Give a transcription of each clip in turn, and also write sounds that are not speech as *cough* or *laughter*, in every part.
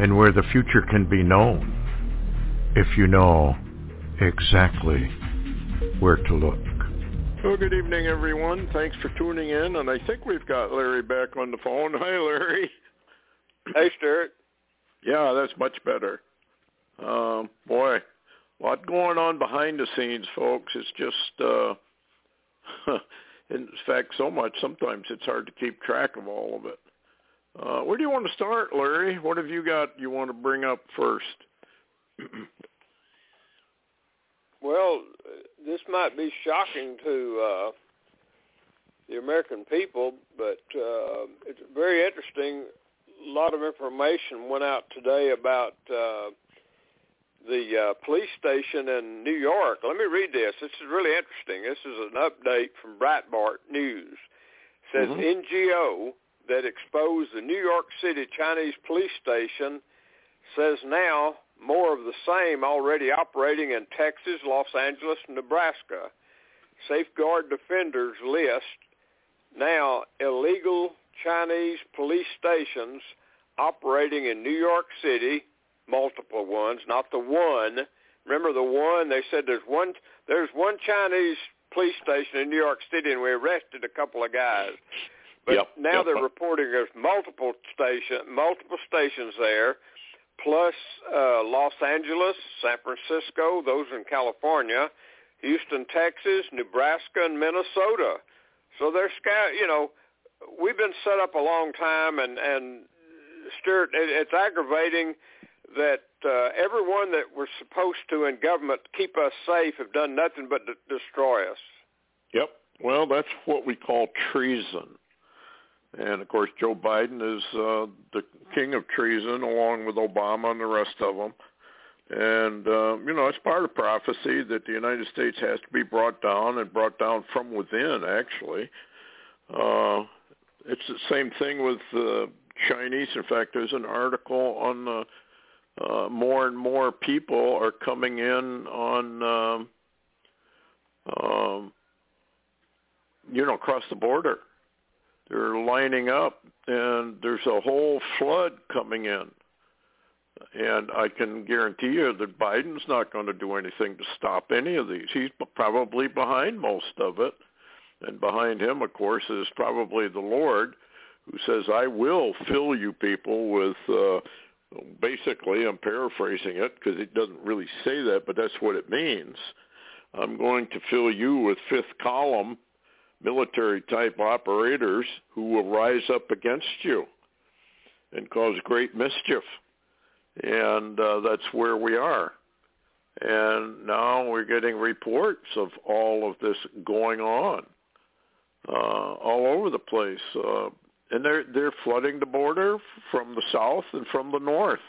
and where the future can be known if you know exactly where to look. Well, good evening, everyone. Thanks for tuning in, and I think we've got Larry back on the phone. *laughs* Hi, Larry. Hey, Stewart. Yeah, that's much better. Um, boy, a lot going on behind the scenes, folks. It's just, uh, *laughs* in fact, so much sometimes it's hard to keep track of all of it. Uh, where do you want to start, Larry? What have you got you want to bring up first? *clears throat* well, this might be shocking to uh, the American people, but uh, it's very interesting. A lot of information went out today about uh, the uh, police station in New York. Let me read this. This is really interesting. This is an update from Breitbart News. It says mm-hmm. NGO that exposed the New York City Chinese police station says now more of the same already operating in Texas, Los Angeles, and Nebraska. Safeguard Defenders list now illegal Chinese police stations operating in New York City, multiple ones, not the one. Remember the one? They said there's one. There's one Chinese police station in New York City, and we arrested a couple of guys. But yep, now yep. they're reporting there's multiple station, multiple stations there, plus uh, Los Angeles, San Francisco, those in California, Houston, Texas, Nebraska, and Minnesota. So they're. You know, we've been set up a long time, and and Stewart, it, it's aggravating that uh, everyone that we're supposed to in government keep us safe have done nothing but destroy us. Yep. Well, that's what we call treason. And of course, Joe Biden is uh, the king of treason, along with Obama and the rest of them. And uh, you know, it's part of prophecy that the United States has to be brought down and brought down from within. Actually, uh, it's the same thing with the Chinese. In fact, there's an article on the uh, more and more people are coming in on, um, um, you know, across the border. They're lining up, and there's a whole flood coming in. And I can guarantee you that Biden's not going to do anything to stop any of these. He's probably behind most of it. And behind him, of course, is probably the Lord who says, I will fill you people with uh, basically, I'm paraphrasing it because it doesn't really say that, but that's what it means. I'm going to fill you with fifth column military type operators who will rise up against you and cause great mischief. And uh, that's where we are. And now we're getting reports of all of this going on uh, all over the place. Uh, and they're they're flooding the border from the south and from the north.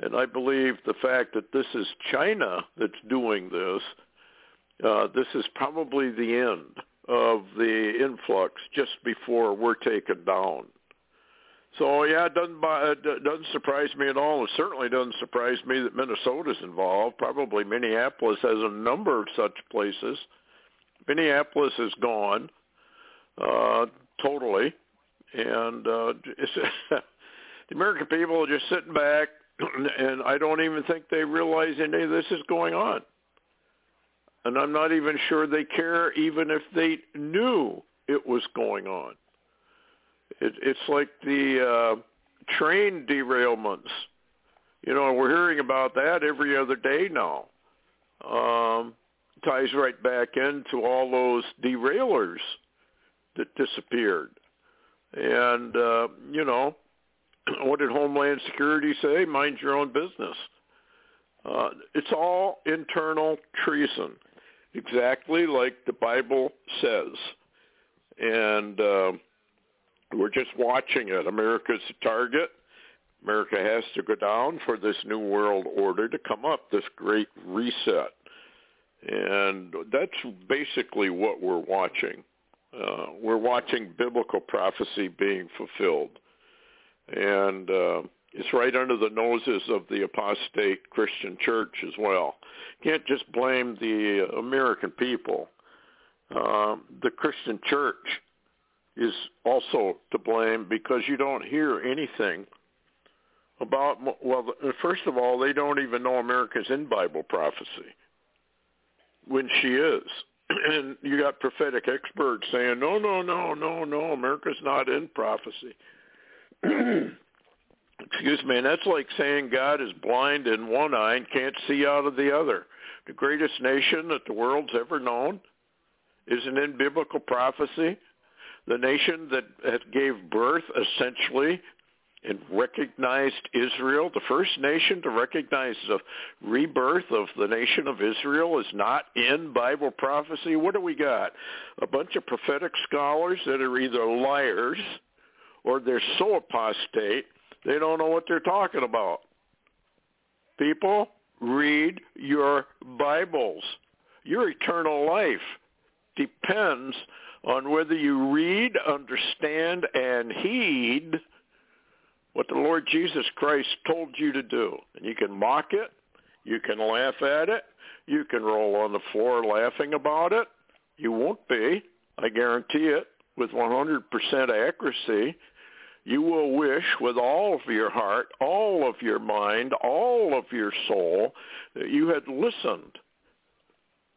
And I believe the fact that this is China that's doing this, uh, this is probably the end of the influx just before we're taken down. So yeah, it doesn't it doesn't surprise me at all. It certainly doesn't surprise me that Minnesota's involved. Probably Minneapolis has a number of such places. Minneapolis is gone uh, totally and uh, it's, *laughs* the American people are just sitting back, *clears throat* and I don't even think they realize any of this is going on. And I'm not even sure they care, even if they knew it was going on. It, it's like the uh, train derailments. You know, we're hearing about that every other day now. Um, ties right back into all those derailers that disappeared. And, uh, you know, *clears throat* what did Homeland Security say? Mind your own business. Uh, it's all internal treason, exactly like the Bible says. And uh, we're just watching it. America's the target. America has to go down for this new world order to come up, this great reset. And that's basically what we're watching. Uh, we're watching biblical prophecy being fulfilled. And uh, it's right under the noses of the apostate Christian church as well. Can't just blame the American people. Uh, the Christian church is also to blame because you don't hear anything about, well, first of all, they don't even know America's in Bible prophecy when she is. *clears throat* And you got prophetic experts saying, no, no, no, no, no, America's not in prophecy. *clears throat* Excuse me, and that's like saying God is blind in one eye and can't see out of the other. The greatest nation that the world's ever known isn't in biblical prophecy. The nation that gave birth essentially and recognized Israel. The first nation to recognize the rebirth of the nation of Israel is not in Bible prophecy. What do we got? A bunch of prophetic scholars that are either liars or they're so apostate they don't know what they're talking about. People, read your Bibles. Your eternal life depends on whether you read, understand, and heed what the Lord Jesus Christ told you to do. And you can mock it. You can laugh at it. You can roll on the floor laughing about it. You won't be, I guarantee it, with 100% accuracy. You will wish with all of your heart, all of your mind, all of your soul that you had listened.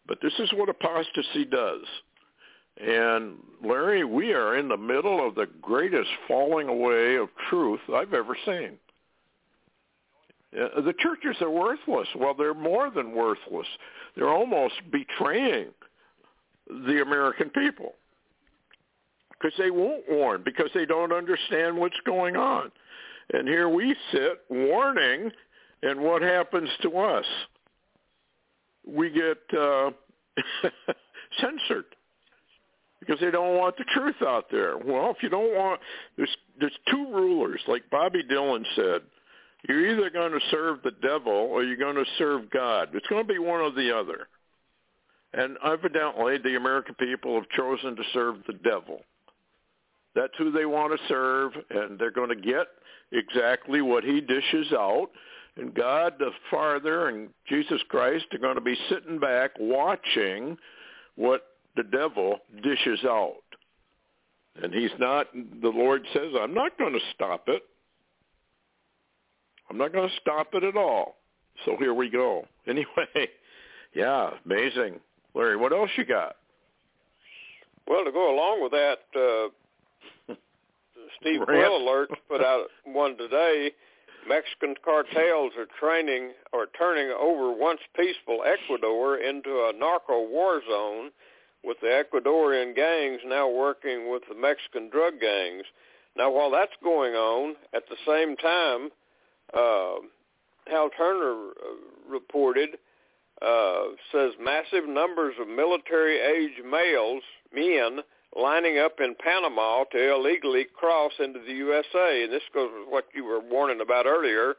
But this is what apostasy does. And Larry, we are in the middle of the greatest falling away of truth I've ever seen. Uh, the churches are worthless. Well, they're more than worthless. They're almost betraying the American people because they won't warn because they don't understand what's going on. And here we sit warning, and what happens to us? We get uh, *laughs* censored because they don't want the truth out there. Well, if you don't want, there's there's two rulers, like Bobby Dylan said. You're either going to serve the devil or you're going to serve God. It's going to be one or the other. And evidently, the American people have chosen to serve the devil. That's who they want to serve, and they're going to get exactly what he dishes out. And God the Father and Jesus Christ are going to be sitting back watching what the devil dishes out. And he's not, the Lord says, I'm not going to stop it. I'm not going to stop it at all. So here we go. *laughs* Anyway, yeah, amazing. Larry, what else you got? Well, to go along with that, uh, Steve *laughs* Quayle Alert put out one today. Mexican cartels are training or turning over once peaceful Ecuador into a narco war zone with the Ecuadorian gangs now working with the Mexican drug gangs. Now, while that's going on, at the same time, uh, Hal Turner uh, reported uh, says massive numbers of military-age males, men, lining up in Panama to illegally cross into the USA. And this goes with what you were warning about earlier. It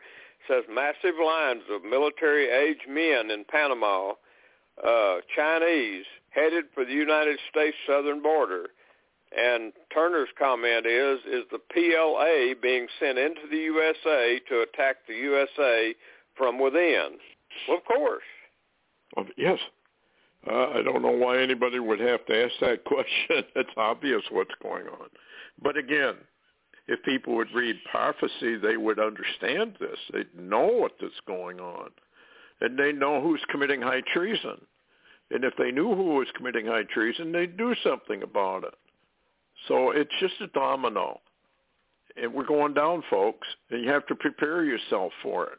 says massive lines of military-age men in Panama, uh, Chinese, headed for the United States southern border. And Turner's comment is, is the PLA being sent into the USA to attack the USA from within? Well, of course. Well, yes, uh, I don't know why anybody would have to ask that *laughs* question. it's obvious what's going on. But again, if people would read prophecy, they would understand this. They'd know what is going on. And they know who's committing high treason. And if they knew who was committing high treason, they'd do something about it. So it's just a domino. And we're going down, folks. And you have to prepare yourself for it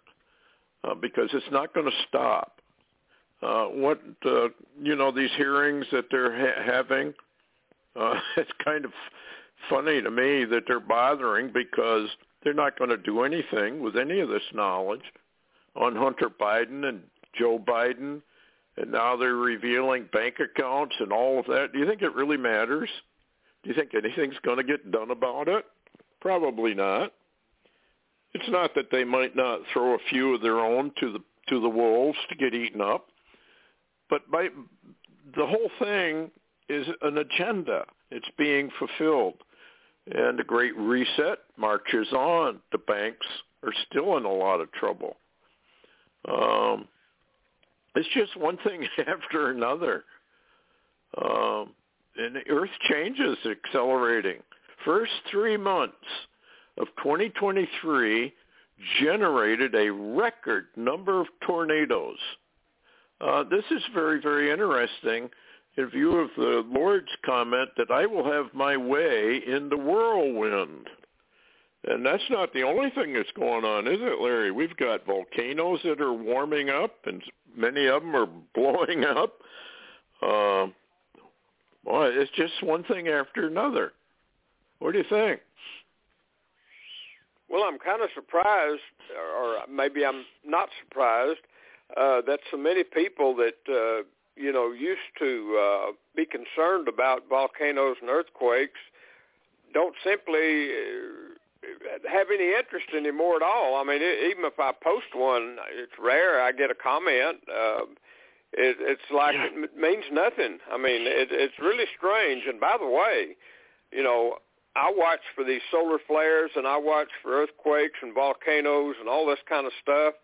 uh, because it's not going to stop uh, what uh, you know these hearings that they're ha- having. Uh, *laughs* it's kind of funny to me that they're bothering because they're not going to do anything with any of this knowledge on Hunter Biden and Joe Biden, and now they're revealing bank accounts and all of that. Do you think it really matters? Do you think anything's going to get done about it? Probably not. It's not that they might not throw a few of their own to the to the wolves to get eaten up, but by the whole thing is an agenda. It's being fulfilled. And the Great Reset marches on. The banks are still in a lot of trouble. Um, it's just one thing *laughs* after another. Um, and the earth changes accelerating. First three months of 2023 generated a record number of tornadoes. Uh, this is very, very interesting in view of the Lord's comment that I will have my way in the whirlwind. And that's not the only thing that's going on, is it, Larry? We've got volcanoes that are warming up, and many of them are *laughs* blowing up. Uh, boy, it's just one thing after another. What do you think? Well, I'm kind of surprised, or maybe I'm not surprised, uh, that so many people that uh, you know used to uh, be concerned about volcanoes and earthquakes don't simply uh, have any interest anymore at all. I mean, it, even if I post one, it's rare I get a comment. Uh, it, it's like yeah. it means nothing. I mean, it, it's really strange. And by the way, you know, I watch for these solar flares and I watch for earthquakes and volcanoes and all this kind of stuff,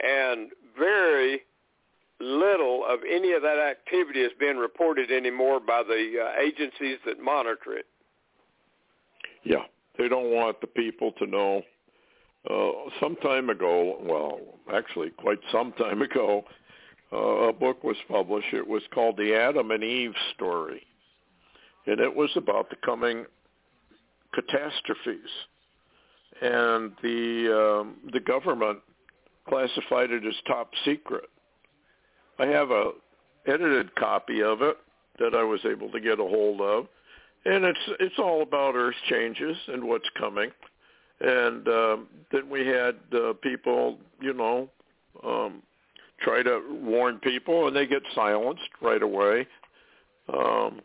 and very little of any of that activity is being reported anymore by the uh, agencies that monitor it. Yeah, they don't want the people to know. Uh, some time ago, well, actually quite some time ago, uh, a book was published. It was called The Adam and Eve Story. And it was about the coming catastrophes. And the um, the government classified it as top secret. I have a edited copy of it that I was able to get a hold of, and it's it's all about Earth changes and what's coming. And um, then we had uh, people, you know, um, try to warn people, and they get silenced right away. Um,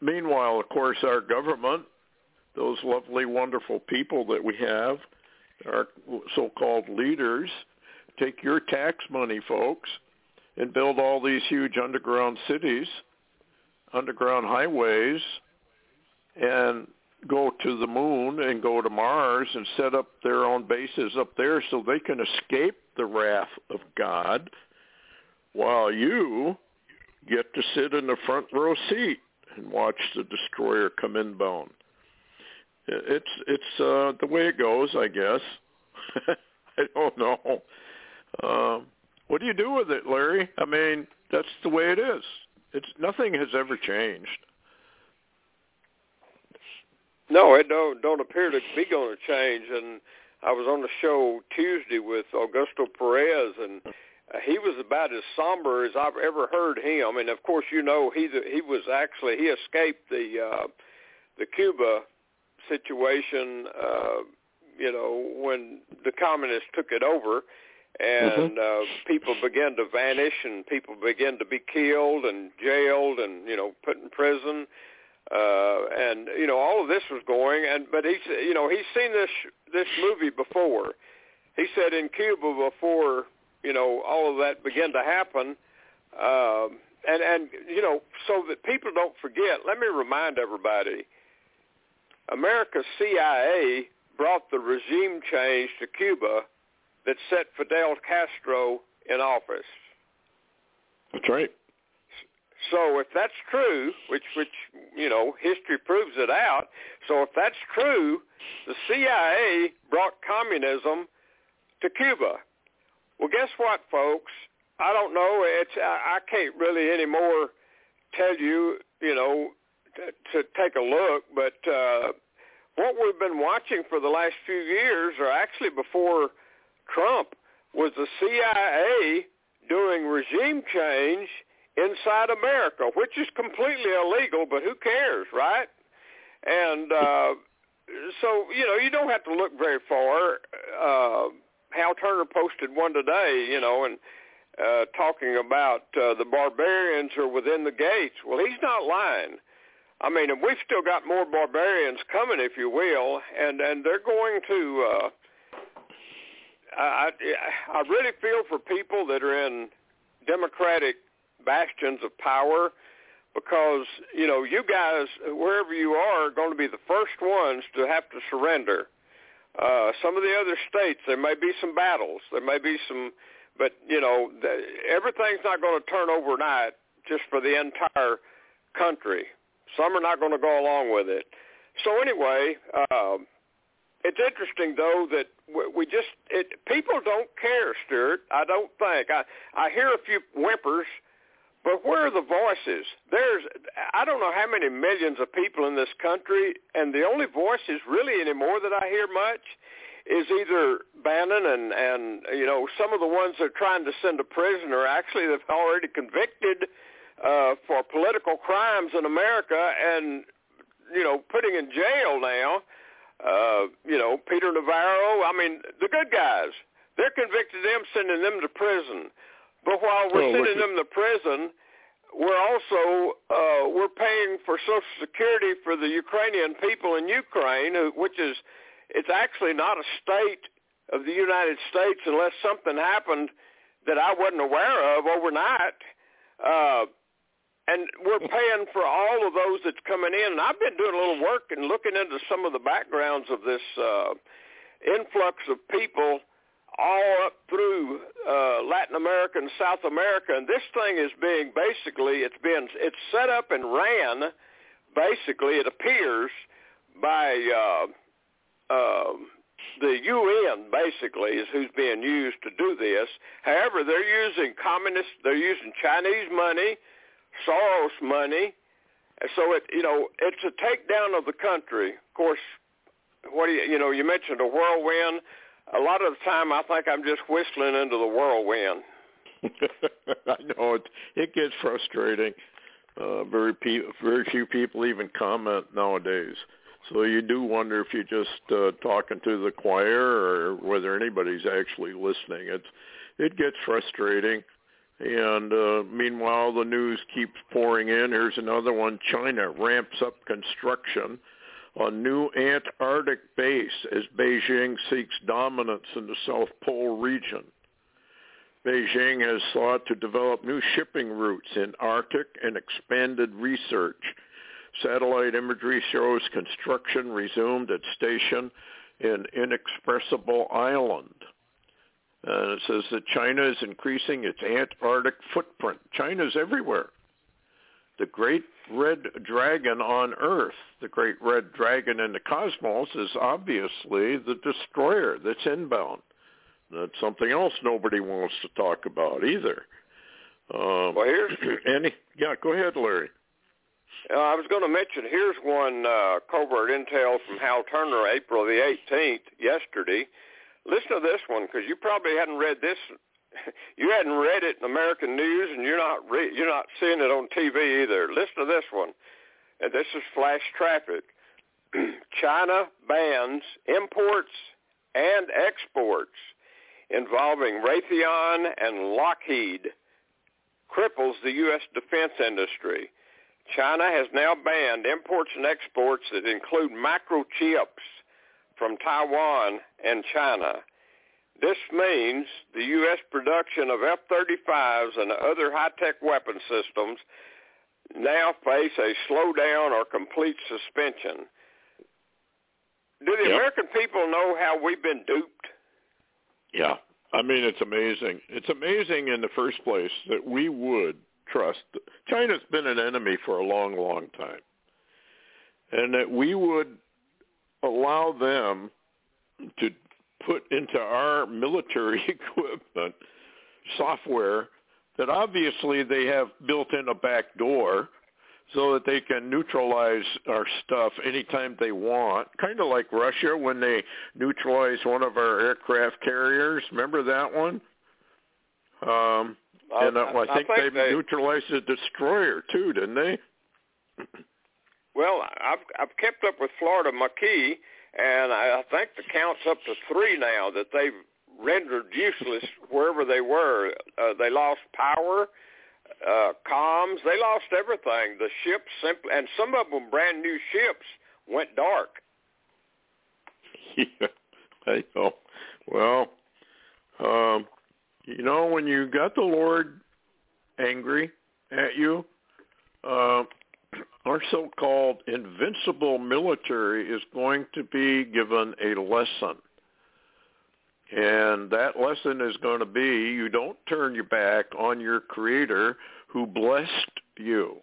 meanwhile, of course, our government, those lovely, wonderful people that we have, our so-called leaders, take your tax money, folks, and build all these huge underground cities, underground highways, and go to the moon and go to Mars and set up their own bases up there so they can escape the wrath of God while you get to sit in the front row seat and watch the destroyer come inbound. It's it's uh, the way it goes, I guess. *laughs* I don't know. Um, what do you do with it, Larry? I mean, that's the way it is. It's nothing has ever changed. No, it don't don't appear to be going to change. And I was on the show Tuesday with Augusto Perez, and he was about as somber as I've ever heard him. And of course, you know, he he was actually he escaped the uh, the Cuba situation. Uh, you know, when the communists took it over, and mm-hmm. uh, people began to vanish, and people began to be killed and jailed, and you know, put in prison uh, and you know all of this was going, and but he's you know he's seen this this movie before. He said in Cuba before you know all of that began to happen, um, and and you know so that people don't forget. Let me remind everybody: America's CIA brought the regime change to Cuba that set Fidel Castro in office. That's right. So if that's true, which which you know history proves it out. So if that's true, the CIA brought communism to Cuba. Well, guess what, folks? I don't know. It's I, I can't really anymore tell you, you know, to, take a look. But uh, what we've been watching for the last few years, or actually before Trump, was the CIA doing regime change inside America, which is completely illegal, but who cares, right? And uh, so, you know, you don't have to look very far. Uh, Hal Turner posted one today, you know, and uh, talking about uh, the barbarians are within the gates. Well, he's not lying. I mean, we've still got more barbarians coming, if you will, and and they're going to uh, I I really feel for people that are in democratic bastions of power because you know you guys wherever you are are going to be the first ones to have to surrender. Uh, some of the other states there may be some battles, there may be some, but you know everything's not going to turn overnight just for the entire country. Some are not going to go along with it. So anyway, um, it's interesting though that we just it, people don't care, Stewart. I don't think I I hear a few whimpers but where are the voices? There's I don't know how many millions of people in this country, and the only voices really anymore that I hear much is either Bannon and and you know some of the ones they're trying to send to prison are actually they've already convicted uh, for political crimes in America and you know putting in jail now. Uh, you know Peter Navarro. I mean the good guys. They're convicted them, sending them to prison. But while we're well, sending them to prison, we're also uh, we're paying for Social Security for the Ukrainian people in Ukraine, which is it's actually not a state of the United States unless something happened that I wasn't aware of overnight. Uh, and we're paying for all of those that's coming in. And I've been doing a little work and looking into some of the backgrounds of this uh, influx of people all up through uh, Latin America and South America, and this thing is being basically it's been it's set up and ran basically it appears by uh, uh, the UN basically is who's being used to do this. However, they're using communist, they're using Chinese money, Soros money, and so it you know it's a takedown of the country. Of course, what do you you know you mentioned a whirlwind a lot of the time I think I'm just whistling into the whirlwind. *laughs* I know it. It gets frustrating. Uh, very pe- very few people even comment nowadays. So you do wonder if you're just uh, talking to the choir or whether anybody's actually listening. It's it gets frustrating. And uh, meanwhile, the news keeps pouring in. Here's another one. China ramps up construction a new Antarctic base as Beijing seeks dominance in the South Pole region. Beijing has sought to develop new shipping routes in Arctic and expanded research. Satellite imagery shows construction resumed at station in Inexpressible Island. And it says that China is increasing its Antarctic footprint. China's everywhere. The great red dragon on Earth, the great red dragon in the cosmos, is obviously the destroyer that's inbound. That's something else nobody wants to talk about either. Um, well, here's *clears throat* any yeah. Go ahead, Larry. Uh, I was going to mention here's one uh, covert intel from Hal Turner, April the 18th, yesterday. Listen to this one because you probably hadn't read this *laughs* you hadn't read it in American news, and you're not re- you're not seeing it on TV either. Listen to this one, and this is flash traffic. *clears throat* China bans imports and exports involving Raytheon and Lockheed cripples the U.S. defense industry. China has now banned imports and exports that include microchips from Taiwan and China. This means the U.S. production of F-35s and other high-tech weapon systems now face a slowdown or complete suspension. Do the yep. American people know how we've been duped? Yeah. I mean, it's amazing. It's amazing in the first place that we would trust. China's been an enemy for a long, long time. And that we would allow them to put into our military *laughs* equipment software that obviously they have built in a back door so that they can neutralize our stuff anytime they want. Kind of like Russia when they neutralized one of our aircraft carriers. Remember that one? Um, and I, I, think, I think they, they neutralized a destroyer too, didn't they? Well, I've I've kept up with Florida Maquis, and I think the count's up to three now that they've rendered useless wherever they were. Uh, they lost power, uh, comms. They lost everything. The ships simply, and some of them brand new ships went dark. *laughs* Yeah, I know. Well, Um, you know, when you got the Lord angry at you, uh, our so-called invincible military is going to be given a lesson. And that lesson is going to be you don't turn your back on your creator who blessed you.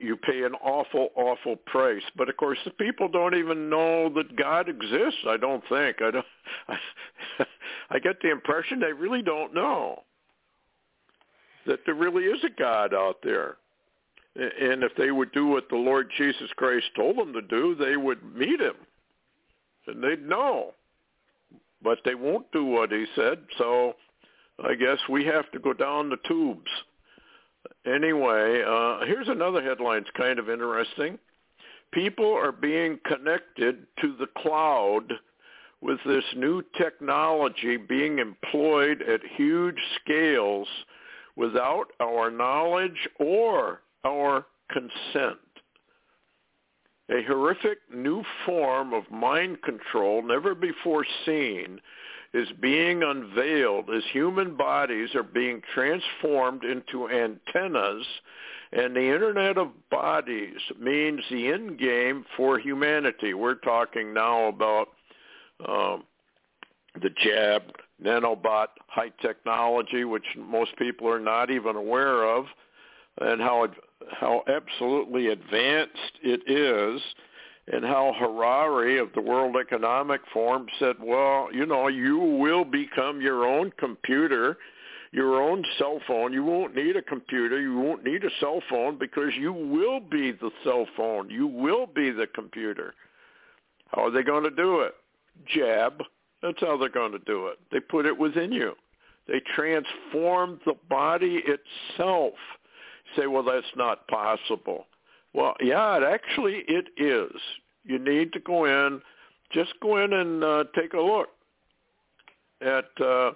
You pay an awful, awful price. But of course, the people don't even know that God exists. I don't think. I don't. I, *laughs* I get the impression they really don't know that there really is a God out there. And if they would do what the Lord Jesus Christ told them to do, they would meet him. And they'd know. But they won't do what he said, so I guess we have to go down the tubes. Anyway, uh, here's another headline. It's kind of interesting. People are being connected to the cloud with this new technology being employed at huge scales without our knowledge or our consent. A horrific new form of mind control never before seen is being unveiled as human bodies are being transformed into antennas and the Internet of Bodies means the end game for humanity. We're talking now about um, the jab, nanobot, high technology, which most people are not even aware of, and how how absolutely advanced it is, and how Harari of the World Economic Forum said, well, you know, you will become your own computer, your own cell phone. You won't need a computer. You won't need a cell phone because you will be the cell phone. You will be the computer. How are they going to do it? Jab. That's how they're going to do it. They put it within you. They transform the body itself. Say, well, that's not possible. Well, yeah, it actually it is. You need to go in, just go in and uh, take a look at uh,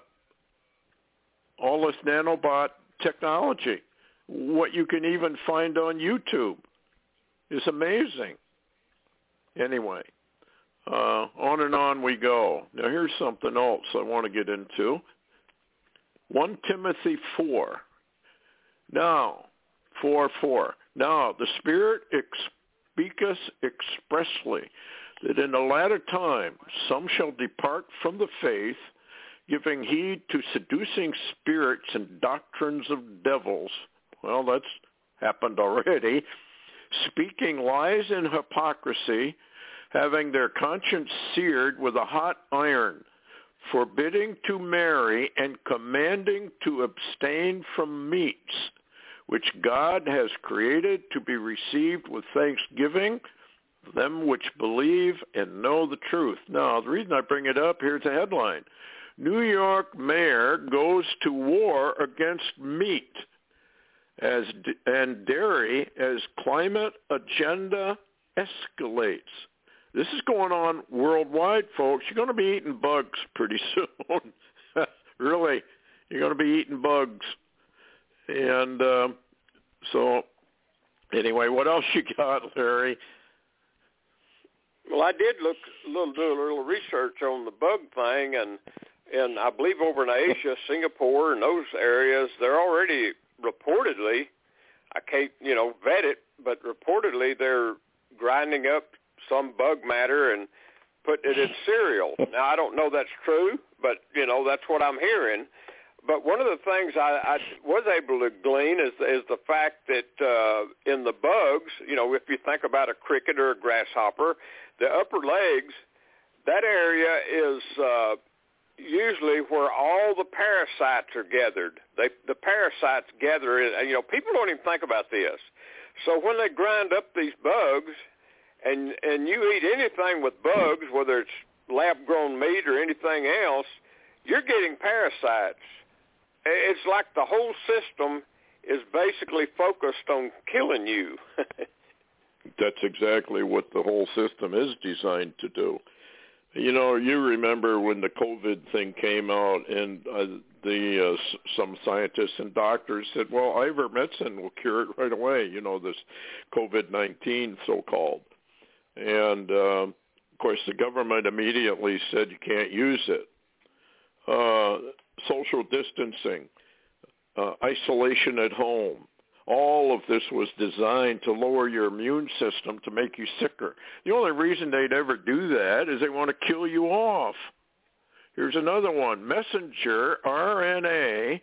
all this nanobot technology. What you can even find on YouTube is amazing. Anyway, uh, on and on we go. Now here's something else I want to get into. 1 Timothy 4. Now, 4, 4. Now, the Spirit speaketh expressly that in the latter time some shall depart from the faith, giving heed to seducing spirits and doctrines of devils. Well, that's happened already. Speaking lies and hypocrisy, having their conscience seared with a hot iron, forbidding to marry and commanding to abstain from meats, which God has created to be received with thanksgiving, them which believe and know the truth. Now, the reason I bring it up, here's a headline. New York mayor goes to war against meat as and dairy as climate agenda escalates. This is going on worldwide, folks. You're going to be eating bugs pretty *laughs* soon. really, you're going to be eating bugs. And uh, so, anyway, what else you got, Larry? Well, I did look a little, do a little research on the bug thing, and and I believe over in Asia, Singapore, and those areas, they're already reportedly, I can't you know vet it, but reportedly they're grinding up some bug matter and putting it in cereal. Now I don't know that's true, but you know that's what I'm hearing. But one of the things I, I was able to glean is is the fact that uh, in the bugs, you know, if you think about a cricket or a grasshopper, the upper legs, that area is uh, usually where all the parasites are gathered. They the parasites gather, in, you know, people don't even think about this. So when they grind up these bugs, and and you eat anything with bugs, whether it's lab grown meat or anything else, you're getting parasites. It's like the whole system is basically focused on killing you. *laughs* That's exactly what the whole system is designed to do. You know, you remember when the COVID thing came out, and uh, the uh, some scientists and doctors said, "Well, ivermectin will cure it right away." You know, this COVID nineteen so-called and uh, of course, the government immediately said you can't use it. uh, social distancing, uh, isolation at home. All of this was designed to lower your immune system to make you sicker. The only reason they'd ever do that is they want to kill you off. Here's another one. Messenger RNA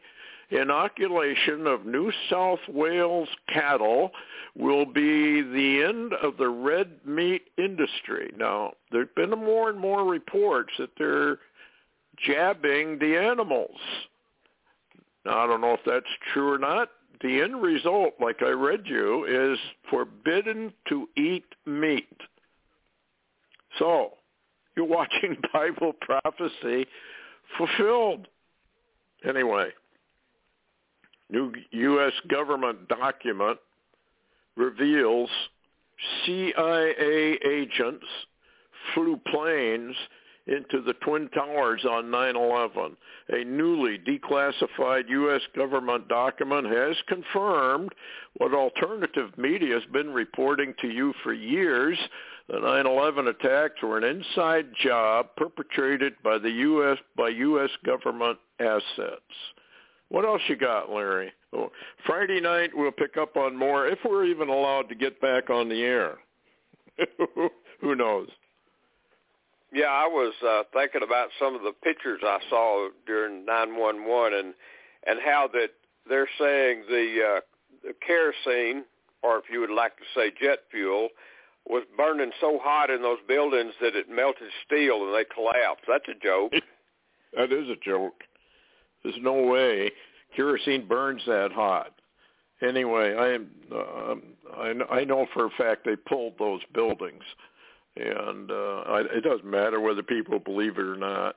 inoculation of New South Wales cattle will be the end of the red meat industry. Now, there have been more and more reports that they're jabbing the animals. Now, I don't know if that's true or not. The end result, like I read you, is forbidden to eat meat. So, you're *laughs* watching Bible prophecy fulfilled. Anyway, new U.S. government document reveals CIA agents flew planes into the Twin Towers on 9-11. A newly declassified U.S. government document has confirmed what alternative media has been reporting to you for years. The 9-11 attacks were an inside job perpetrated by the U.S. by U.S. government assets. What else you got, Larry? Oh, Friday night we'll pick up on more if we're even allowed to get back on the air. *laughs* Who knows? Yeah, I was uh, thinking about some of the pictures I saw during 911 and and how that they're saying the, uh, the kerosene, or if you would like to say jet fuel, was burning so hot in those buildings that it melted steel and they collapsed. That's a joke. *laughs* that is a joke. There's no way kerosene burns that hot. Anyway, I am uh, I, I know for a fact they pulled those buildings and uh, I, it doesn't matter whether people believe it or not.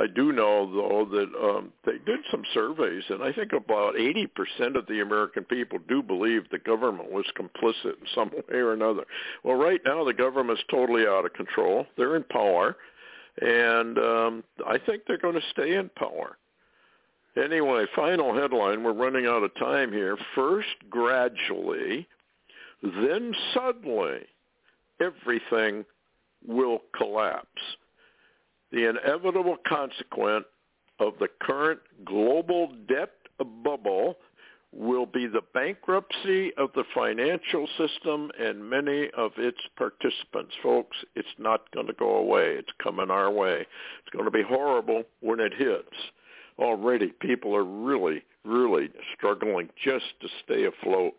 I do know though that um, they did some surveys, and I think about 80% of the American people do believe the government was complicit in some *laughs* way or another. Well, right now the government's totally out of control. They're in power, and um, I think they're going to stay in power. Anyway, final headline. We're running out of time here. First, gradually, then suddenly, everything will collapse. The inevitable consequence of the current global debt bubble will be the bankruptcy of the financial system and many of its participants. Folks, it's not going to go away. It's coming our way. It's going to be horrible when it hits. Already people are really, really struggling just to stay afloat,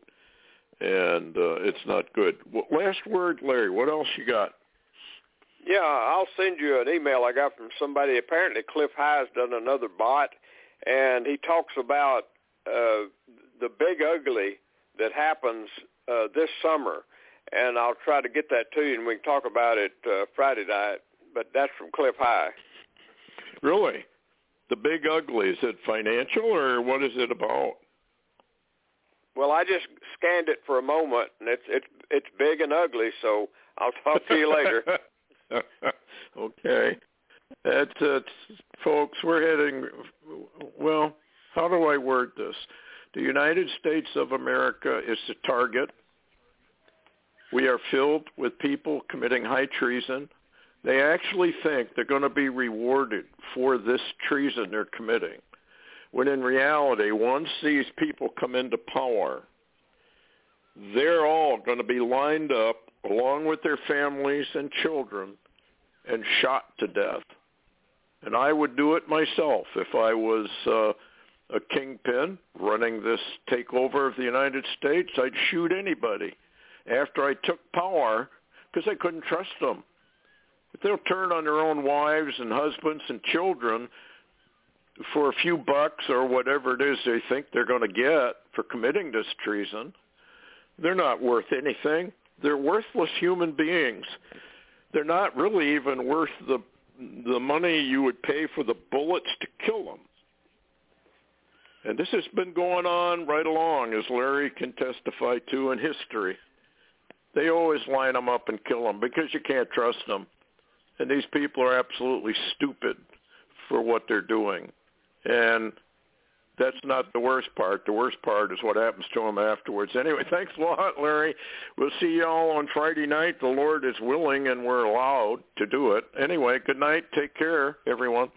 and uh, it's not good. Last word, Larry, what else you got? Yeah, I'll send you an email I got from somebody. Apparently, Cliff High's done another bot, and he talks about uh, the big ugly that happens uh, this summer. And I'll try to get that to you, and we can talk about it uh, Friday night. But that's from Cliff High. Really, the big ugly is it financial or what is it about? Well, I just scanned it for a moment, and it's it's it's big and ugly. So I'll talk to you later. *laughs* *laughs* okay. That's uh, folks, we're heading, well, how do I word this? The United States of America is the target. We are filled with people committing high treason. They actually think they're going to be rewarded for this treason they're committing. When in reality, once these people come into power, they're all going to be lined up along with their families and children and shot to death. And I would do it myself if I was uh, a kingpin running this takeover of the United States. I'd shoot anybody after I took power because I couldn't trust them. If they'll turn on their own wives and husbands and children for a few bucks or whatever it is they think they're going to get for committing this treason, they're not worth anything. They're worthless human beings. They're not really even worth the the money you would pay for the bullets to kill them. And this has been going on right along, as Larry can testify to in history. They always line them up and kill them because you can't trust them. And these people are absolutely stupid for what they're doing. And that's not the worst part. The worst part is what happens to them afterwards. Anyway, *laughs* thanks a lot, Larry. We'll see you all on Friday night. The Lord is willing and we're allowed to do it. Anyway, good night. Take care, everyone.